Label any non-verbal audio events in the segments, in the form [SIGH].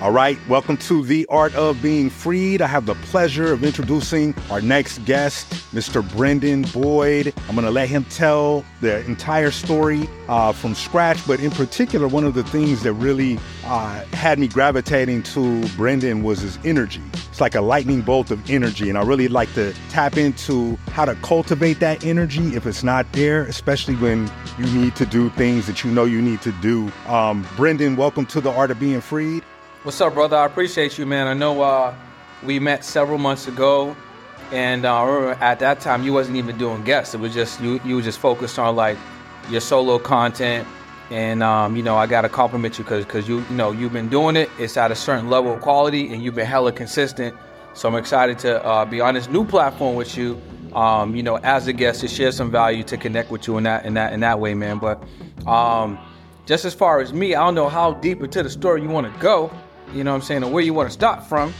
All right, welcome to The Art of Being Freed. I have the pleasure of introducing our next guest, Mr. Brendan Boyd. I'm going to let him tell the entire story uh, from scratch, but in particular, one of the things that really uh, had me gravitating to Brendan was his energy. It's like a lightning bolt of energy, and I really like to tap into how to cultivate that energy if it's not there, especially when you need to do things that you know you need to do. Um, Brendan, welcome to The Art of Being Freed. What's up, brother? I appreciate you, man. I know uh, we met several months ago, and uh, at that time you wasn't even doing guests. It was just you. You were just focused on like your solo content, and um, you know I got to compliment you because because you you know you've been doing it. It's at a certain level of quality, and you've been hella consistent. So I'm excited to uh, be on this new platform with you. Um, you know, as a guest to share some value to connect with you in that in that in that way, man. But um, just as far as me, I don't know how deep into the story you want to go you know what I'm saying, or where you want to start from.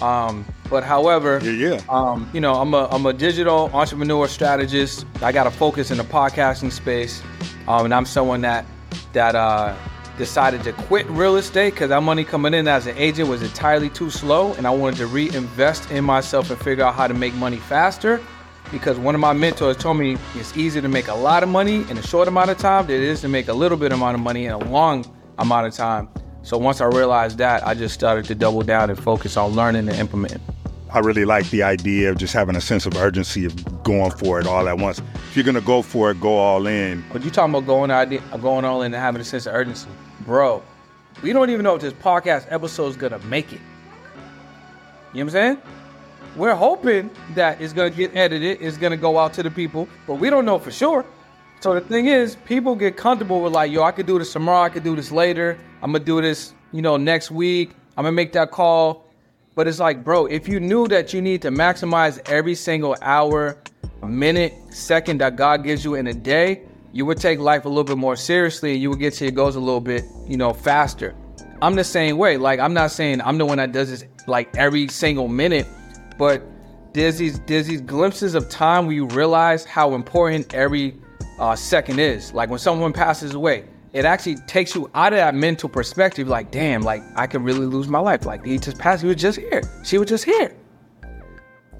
Um, but however, yeah, yeah. Um, you know, I'm a I'm a digital entrepreneur strategist. I got to focus in the podcasting space, um, and I'm someone that that uh, decided to quit real estate because that money coming in as an agent was entirely too slow, and I wanted to reinvest in myself and figure out how to make money faster. Because one of my mentors told me it's easier to make a lot of money in a short amount of time than it is to make a little bit amount of money in a long amount of time. So once I realized that, I just started to double down and focus on learning and implementing. I really like the idea of just having a sense of urgency of going for it all at once. If you're gonna go for it, go all in. But you talking about going idea, going all in and having a sense of urgency, bro. We don't even know if this podcast episode is gonna make it. You know what I'm saying? We're hoping that it's gonna get edited, it's gonna go out to the people, but we don't know for sure. So the thing is, people get comfortable with like, yo, I could do this tomorrow, I could do this later. I'm gonna do this, you know, next week. I'm gonna make that call. But it's like, bro, if you knew that you need to maximize every single hour, minute, second that God gives you in a day, you would take life a little bit more seriously and you would get to your goals a little bit, you know, faster. I'm the same way. Like, I'm not saying I'm the one that does this like every single minute, but there's these there's these glimpses of time where you realize how important every uh, second is. Like when someone passes away, it actually takes you out of that mental perspective. Like, damn, like I could really lose my life. Like he just passed. He was just here. She was just here.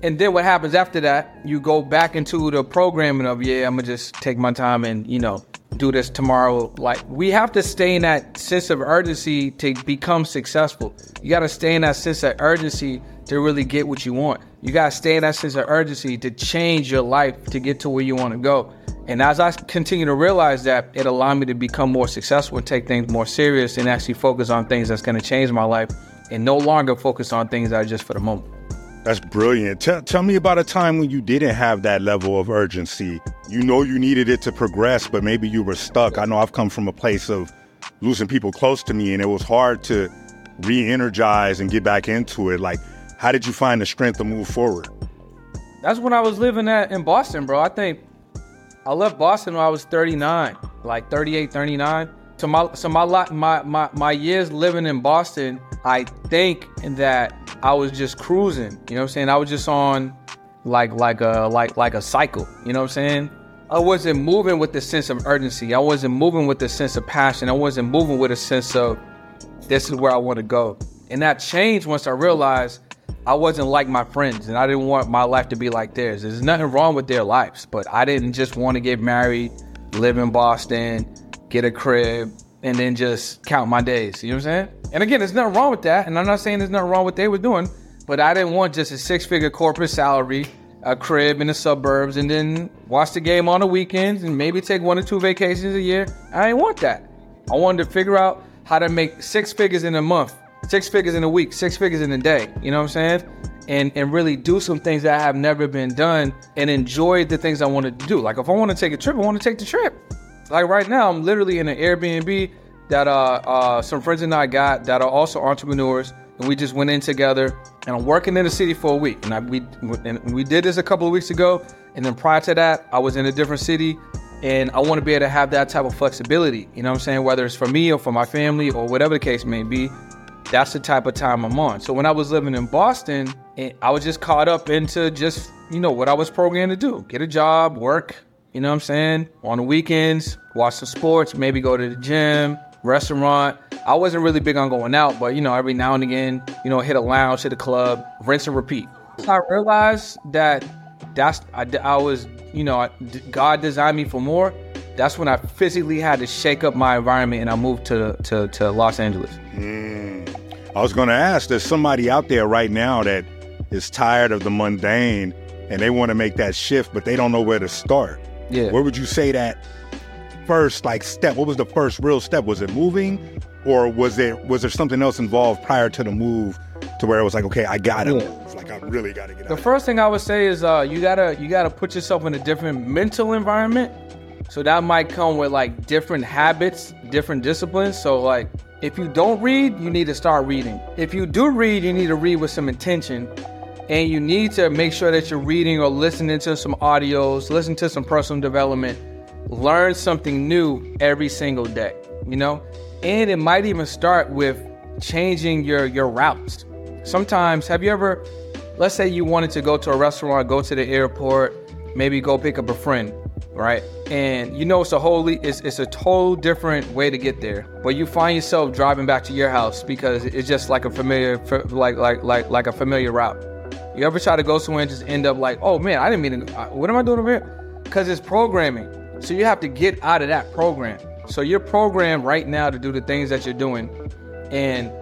And then what happens after that? You go back into the programming of yeah, I'm gonna just take my time and you know do this tomorrow. Like we have to stay in that sense of urgency to become successful. You got to stay in that sense of urgency to really get what you want. You got to stay in that sense of urgency to change your life to get to where you want to go. And as I continue to realize that, it allowed me to become more successful and take things more serious and actually focus on things that's going to change my life and no longer focus on things that are just for the moment. That's brilliant. Tell, tell me about a time when you didn't have that level of urgency. You know you needed it to progress, but maybe you were stuck. I know I've come from a place of losing people close to me, and it was hard to re energize and get back into it. Like, how did you find the strength to move forward? That's when I was living at in Boston, bro. I think I left Boston when I was 39, like 38, 39. So my so my lot my my my years living in Boston, I think that I was just cruising. You know what I'm saying? I was just on like like a like like a cycle. You know what I'm saying? I wasn't moving with the sense of urgency. I wasn't moving with the sense of passion. I wasn't moving with a sense of this is where I want to go. And that changed once I realized I wasn't like my friends and I didn't want my life to be like theirs. There's nothing wrong with their lives, but I didn't just want to get married, live in Boston, get a crib, and then just count my days. You know what I'm saying? And again, there's nothing wrong with that. And I'm not saying there's nothing wrong with what they were doing, but I didn't want just a six figure corporate salary, a crib in the suburbs, and then watch the game on the weekends and maybe take one or two vacations a year. I didn't want that. I wanted to figure out how to make six figures in a month six figures in a week, six figures in a day. You know what I'm saying? And and really do some things that have never been done and enjoy the things I wanted to do. Like if I want to take a trip, I want to take the trip. Like right now, I'm literally in an Airbnb that uh, uh some friends and I got that are also entrepreneurs, and we just went in together. And I'm working in the city for a week, and I, we and we did this a couple of weeks ago. And then prior to that, I was in a different city, and I want to be able to have that type of flexibility. You know what I'm saying? Whether it's for me or for my family or whatever the case may be that's the type of time I'm on. So when I was living in Boston, I was just caught up into just, you know, what I was programmed to do get a job, work, you know what I'm saying? On the weekends, watch some sports, maybe go to the gym, restaurant. I wasn't really big on going out, but you know, every now and again, you know, hit a lounge, hit a club, rinse and repeat. So I realized that that's I, I was, you know, God designed me for more. That's when I physically had to shake up my environment and I moved to to, to Los Angeles. Mm. I was going to ask, there's somebody out there right now that is tired of the mundane and they want to make that shift, but they don't know where to start. Yeah. Where would you say that first like step? What was the first real step? Was it moving, or was there was there something else involved prior to the move to where it was like, okay, I gotta yeah. move. Like I really gotta get. The first thing I would say is uh, you gotta you gotta put yourself in a different mental environment. So that might come with like different habits, different disciplines. So like if you don't read, you need to start reading. If you do read, you need to read with some intention and you need to make sure that you're reading or listening to some audios, listen to some personal development, learn something new every single day, you know? And it might even start with changing your your routes. Sometimes have you ever let's say you wanted to go to a restaurant, go to the airport, maybe go pick up a friend, right? And you know it's a wholly it's it's a total different way to get there. But you find yourself driving back to your house because it's just like a familiar like like like like a familiar route. You ever try to go somewhere and just end up like, oh man, I didn't mean to. What am I doing over here? Because it's programming. So you have to get out of that program. So you're programmed right now to do the things that you're doing, and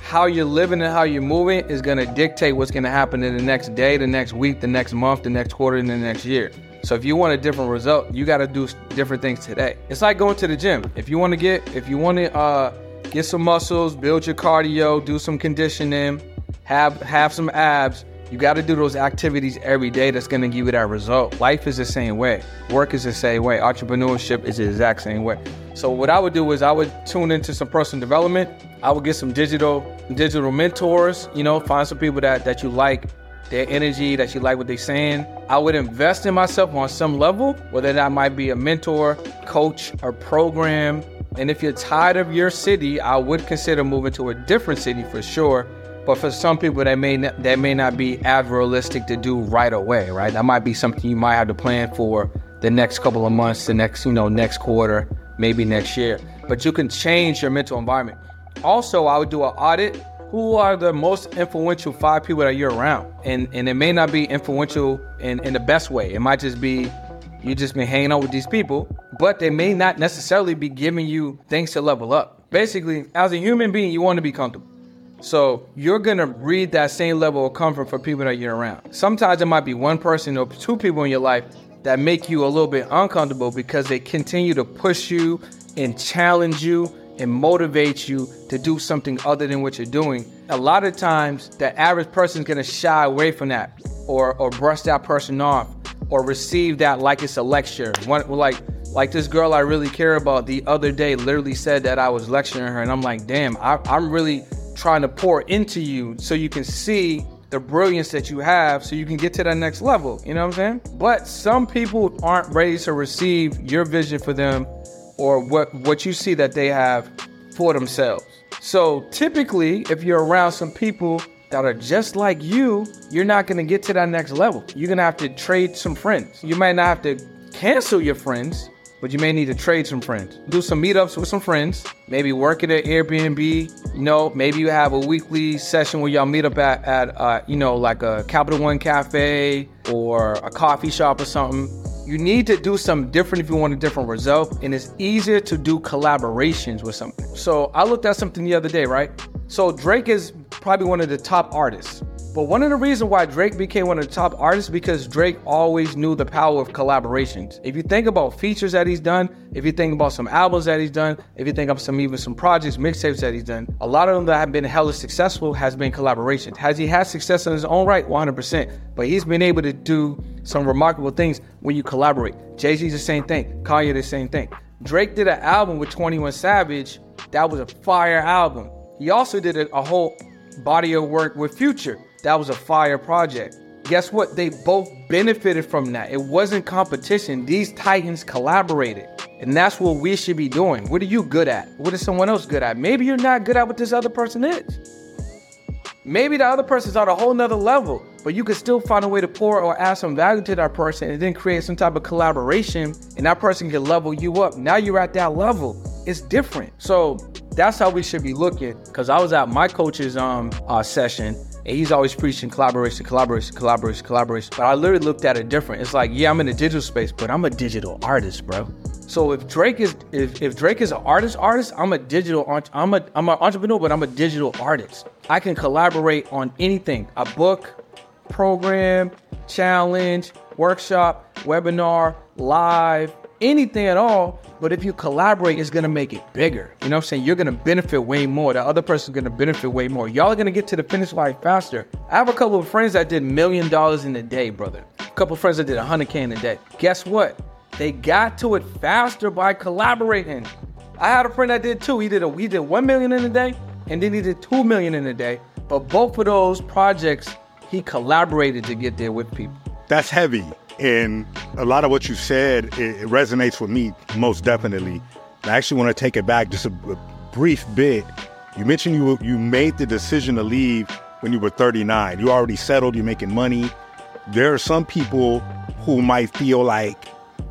how you're living and how you're moving is going to dictate what's going to happen in the next day, the next week, the next month, the next quarter, and the next year. So if you want a different result, you got to do different things today. It's like going to the gym. If you want to get, if you want to uh, get some muscles, build your cardio, do some conditioning, have have some abs you got to do those activities every day that's going to give you that result. Life is the same way. Work is the same way. Entrepreneurship is the exact same way. So what I would do is I would tune into some personal development. I would get some digital digital mentors, you know, find some people that that you like their energy, that you like what they're saying. I would invest in myself on some level, whether that might be a mentor, coach, or program. And if you're tired of your city, I would consider moving to a different city for sure but for some people, that may not, that may not be as realistic to do right away, right? That might be something you might have to plan for the next couple of months, the next, you know, next quarter, maybe next year. But you can change your mental environment. Also, I would do an audit. Who are the most influential five people that you're around? And and it may not be influential in, in the best way. It might just be you just been hanging out with these people, but they may not necessarily be giving you things to level up. Basically, as a human being, you want to be comfortable. So you're gonna read that same level of comfort for people that you're around. Sometimes it might be one person or two people in your life that make you a little bit uncomfortable because they continue to push you and challenge you and motivate you to do something other than what you're doing. A lot of times the average person is gonna shy away from that or or brush that person off or receive that like it's a lecture. One like like this girl I really care about the other day literally said that I was lecturing her and I'm like, damn, I, I'm really trying to pour into you so you can see the brilliance that you have so you can get to that next level. You know what I'm saying? But some people aren't ready to receive your vision for them or what, what you see that they have for themselves. So typically, if you're around some people that are just like you, you're not gonna get to that next level. You're gonna have to trade some friends. You might not have to cancel your friends, but you may need to trade some friends. Do some meetups with some friends. Maybe work at an Airbnb. You know, maybe you have a weekly session where y'all meet up at, at uh, you know, like a Capital One cafe or a coffee shop or something. You need to do something different if you want a different result, and it's easier to do collaborations with something. So I looked at something the other day, right? So Drake is probably one of the top artists. But one of the reasons why Drake became one of the top artists because Drake always knew the power of collaborations. If you think about features that he's done, if you think about some albums that he's done, if you think of some even some projects, mixtapes that he's done, a lot of them that have been hella successful has been collaborations. Has he had success in his own right? 100%. But he's been able to do some remarkable things when you collaborate. Jay-Z's the same thing. Kanye the same thing. Drake did an album with 21 Savage. That was a fire album. He also did a, a whole body of work with Future. That was a fire project. Guess what? They both benefited from that. It wasn't competition. These titans collaborated. And that's what we should be doing. What are you good at? What is someone else good at? Maybe you're not good at what this other person is. Maybe the other person's on a whole nother level, but you could still find a way to pour or add some value to that person and then create some type of collaboration, and that person can level you up. Now you're at that level. It's different. So that's how we should be looking. Cause I was at my coach's um uh, session and he's always preaching collaboration, collaboration, collaboration, collaboration. But I literally looked at it different. It's like, yeah, I'm in the digital space, but I'm a digital artist, bro. So if Drake is if, if Drake is an artist artist, I'm a digital I'm a I'm an entrepreneur, but I'm a digital artist. I can collaborate on anything. A book, program, challenge, workshop, webinar, live, anything at all. But if you collaborate, it's gonna make it bigger. You know what I'm saying? You're gonna benefit way more. The other person's gonna benefit way more. Y'all are gonna get to the finish line faster. I have a couple of friends that did million dollars in a day, brother. A couple of friends that did 100K in a day. Guess what? They got to it faster by collaborating. I had a friend that did two. He did a he did one million in a day, and then he did two million in a day. But both of those projects, he collaborated to get there with people. That's heavy. And a lot of what you said, it, it resonates with me most definitely. I actually want to take it back just a, a brief bit. You mentioned you you made the decision to leave when you were 39. You already settled. You're making money. There are some people who might feel like,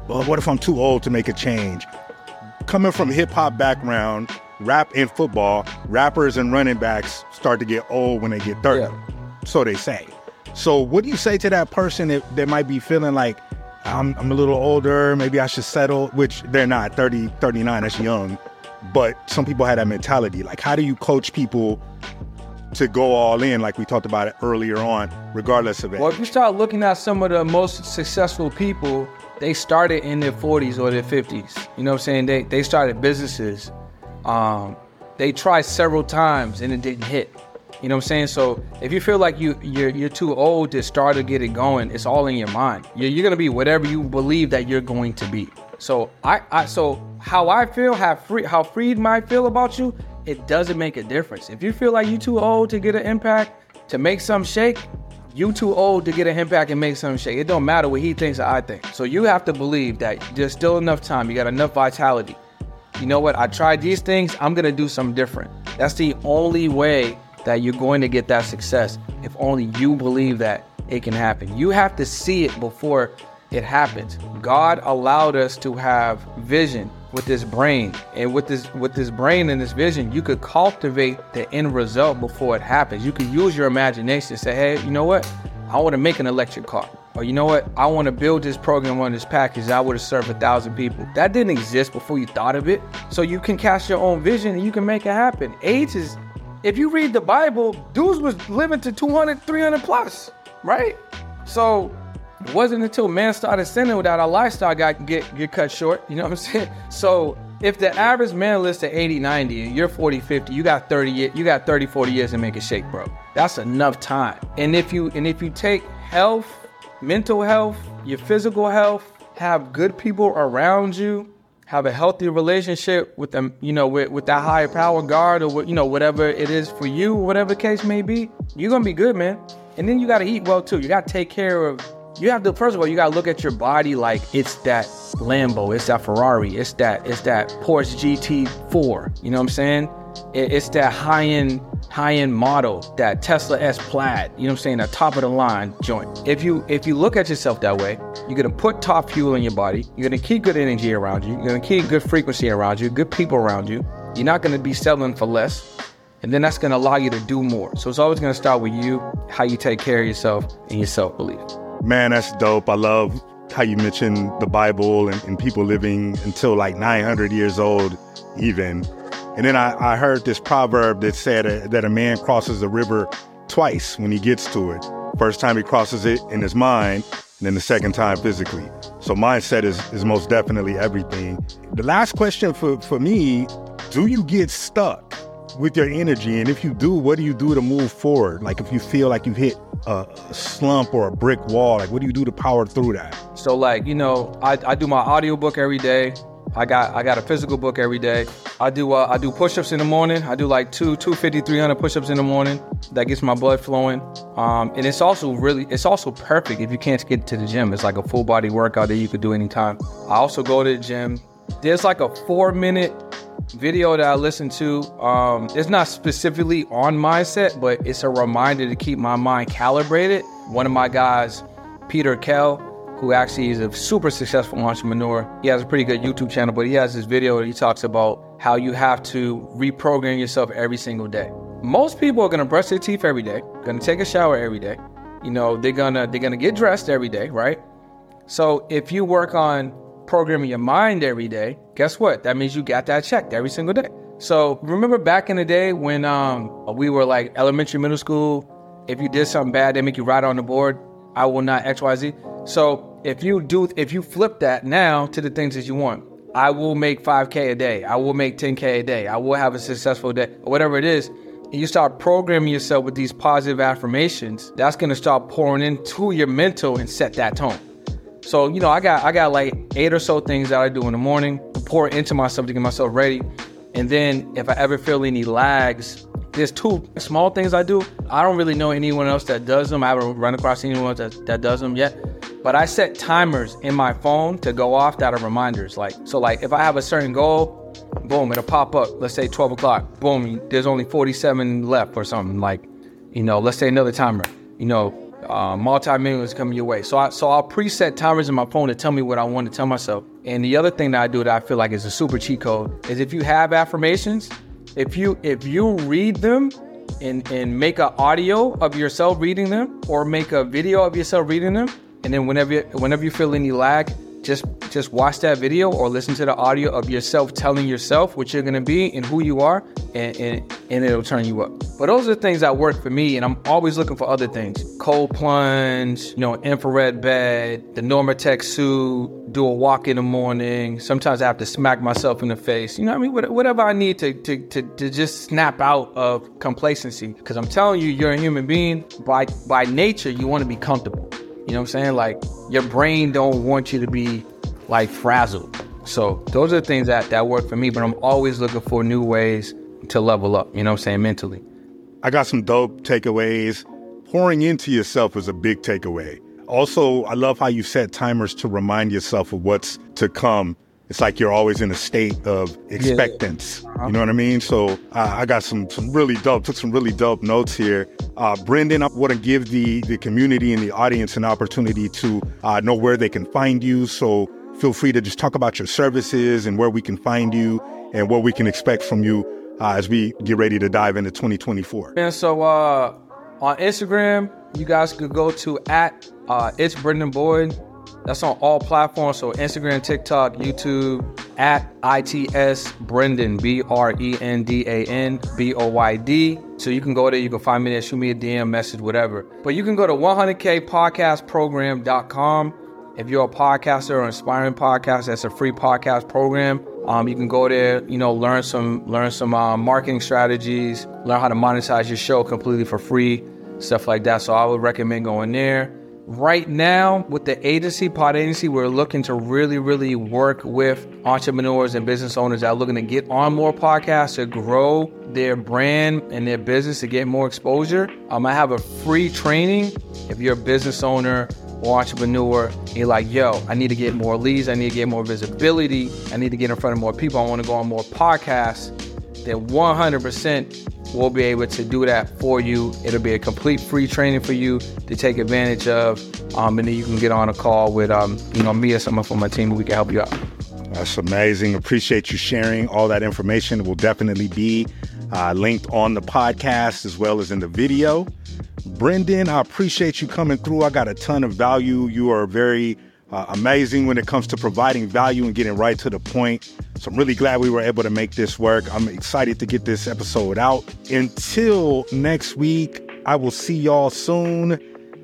well, what if I'm too old to make a change? Coming from hip hop background, rap and football, rappers and running backs start to get old when they get 30. Yeah. So they say. So, what do you say to that person that, that might be feeling like, I'm, I'm a little older, maybe I should settle, which they're not 30, 39, that's young. But some people have that mentality. Like, how do you coach people to go all in, like we talked about it earlier on, regardless of it? Well, if you start looking at some of the most successful people, they started in their 40s or their 50s. You know what I'm saying? They, they started businesses. Um, they tried several times and it didn't hit. You know what I'm saying? So if you feel like you you're you're too old to start to get it going, it's all in your mind. You're, you're gonna be whatever you believe that you're going to be. So I, I so how I feel, how free how freed might feel about you, it doesn't make a difference. If you feel like you're too old to get an impact, to make some shake, you too old to get an impact and make something shake. It don't matter what he thinks or I think. So you have to believe that there's still enough time. You got enough vitality. You know what? I tried these things. I'm gonna do something different. That's the only way that you're going to get that success if only you believe that it can happen. You have to see it before it happens. God allowed us to have vision with this brain. And with this with this brain and this vision, you could cultivate the end result before it happens. You could use your imagination say, hey, you know what? I want to make an electric car. Or you know what? I want to build this program on this package. I would have served a thousand people. That didn't exist before you thought of it. So you can cast your own vision and you can make it happen. Age is if you read the Bible, dudes was living to 200, 300 plus, right? So it wasn't until man started sinning that our lifestyle got get get cut short. You know what I'm saying? [LAUGHS] So if the average man lives to 80, 90, and you're 40, 50, you got 30 you got 30, 40 years to make a shake, bro. That's enough time. And if you and if you take health, mental health, your physical health, have good people around you, have a healthy relationship with them, you know, with, with that higher power guard or what, you know, whatever it is for you, whatever case may be, you're gonna be good, man. And then you gotta eat well too. You gotta take care of you have to first of all you gotta look at your body like it's that Lambo, it's that Ferrari, it's that it's that Porsche GT4. You know what I'm saying? It, it's that high end high end model, that Tesla S Plaid. You know what I'm saying? A top of the line joint. If you if you look at yourself that way, you're gonna put top fuel in your body. You're gonna keep good energy around you. You're gonna keep good frequency around you, good people around you. You're not gonna be settling for less. And then that's gonna allow you to do more. So it's always gonna start with you, how you take care of yourself and your self belief. Man, that's dope. I love how you mentioned the Bible and, and people living until like 900 years old, even. And then I, I heard this proverb that said that a man crosses the river twice when he gets to it. First time he crosses it in his mind, and then the second time physically. So mindset is, is most definitely everything. The last question for, for me, do you get stuck with your energy? And if you do, what do you do to move forward? Like if you feel like you've hit a slump or a brick wall, like what do you do to power through that? So like, you know, I, I do my audiobook every day. I got I got a physical book every day. I do uh, I do push-ups in the morning. I do like two 250 300 push-ups in the morning. That gets my blood flowing. Um, and it's also really it's also perfect if you can't get to the gym. It's like a full body workout that you could do anytime. I also go to the gym. There's like a 4 minute video that I listen to. Um, it's not specifically on mindset, but it's a reminder to keep my mind calibrated. One of my guys, Peter Kell, who actually is a super successful entrepreneur. He has a pretty good YouTube channel, but he has this video that he talks about how you have to reprogram yourself every single day. Most people are gonna brush their teeth every day, gonna take a shower every day. You know, they're gonna they're gonna get dressed every day, right? So if you work on programming your mind every day, guess what? That means you got that checked every single day. So remember back in the day when um, we were like elementary, middle school, if you did something bad, they make you write on the board, I will not XYZ. So if you do if you flip that now to the things that you want, I will make 5K a day, I will make 10K a day, I will have a successful day, or whatever it is. And you start programming yourself with these positive affirmations, that's gonna start pouring into your mental and set that tone. So, you know, I got I got like eight or so things that I do in the morning, pour into myself to get myself ready. And then if I ever feel any lags, there's two small things I do. I don't really know anyone else that does them. I haven't run across anyone that, that does them yet. But I set timers in my phone to go off that are reminders. Like so like if I have a certain goal, boom, it'll pop up. Let's say 12 o'clock. Boom, there's only 47 left or something. Like, you know, let's say another timer. You know, uh, multi-millions coming your way. So I so I'll preset timers in my phone to tell me what I want to tell myself. And the other thing that I do that I feel like is a super cheat code is if you have affirmations, if you if you read them and and make an audio of yourself reading them or make a video of yourself reading them, and then whenever whenever you feel any lag, just just watch that video or listen to the audio of yourself telling yourself what you're gonna be and who you are, and, and, and it'll turn you up. But those are things that work for me, and I'm always looking for other things: cold plunge, you know, infrared bed, the Normatec suit, do a walk in the morning. Sometimes I have to smack myself in the face. You know what I mean? Whatever I need to to, to, to just snap out of complacency. Because I'm telling you, you're a human being. By by nature, you want to be comfortable. You know what I'm saying? Like your brain don't want you to be like frazzled. So those are the things that that work for me. But I'm always looking for new ways to level up. You know what I'm saying? Mentally. I got some dope takeaways. Pouring into yourself is a big takeaway. Also, I love how you set timers to remind yourself of what's to come it's like you're always in a state of expectance. Yeah. Uh-huh. You know what I mean? So uh, I got some some really dope, took some really dope notes here. Uh, Brendan, I want to give the the community and the audience an opportunity to uh, know where they can find you. So feel free to just talk about your services and where we can find you and what we can expect from you uh, as we get ready to dive into 2024. And so uh, on Instagram, you guys could go to at uh, it's Brendan Boyd. That's on all platforms. So Instagram, TikTok, YouTube, at ITS Brendan, B R E N D A N B O Y D. So you can go there, you can find me there, shoot me a DM, message, whatever. But you can go to 100kpodcastprogram.com. If you're a podcaster or inspiring podcast, that's a free podcast program. Um, you can go there, you know, learn some learn some uh, marketing strategies, learn how to monetize your show completely for free, stuff like that. So I would recommend going there. Right now, with the agency, Pod Agency, we're looking to really, really work with entrepreneurs and business owners that are looking to get on more podcasts to grow their brand and their business to get more exposure. Um, I have a free training. If you're a business owner or entrepreneur, you're like, yo, I need to get more leads, I need to get more visibility, I need to get in front of more people, I want to go on more podcasts, then 100% we'll be able to do that for you. It'll be a complete free training for you to take advantage of. Um, and then you can get on a call with um, you know me or someone from my team. We can help you out. That's amazing. Appreciate you sharing all that information. It will definitely be uh, linked on the podcast as well as in the video. Brendan, I appreciate you coming through. I got a ton of value. You are very uh, amazing when it comes to providing value and getting right to the point. So I'm really glad we were able to make this work. I'm excited to get this episode out. Until next week, I will see y'all soon.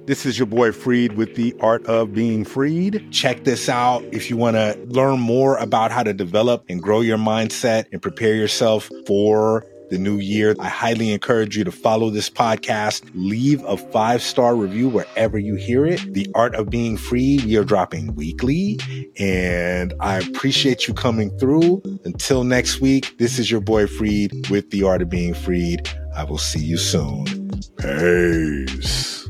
This is your boy Freed with the Art of Being Freed. Check this out if you want to learn more about how to develop and grow your mindset and prepare yourself for the new year. I highly encourage you to follow this podcast. Leave a five star review wherever you hear it. The Art of Being Free, we are dropping weekly. And I appreciate you coming through. Until next week, this is your boy Freed with The Art of Being Freed. I will see you soon. Peace.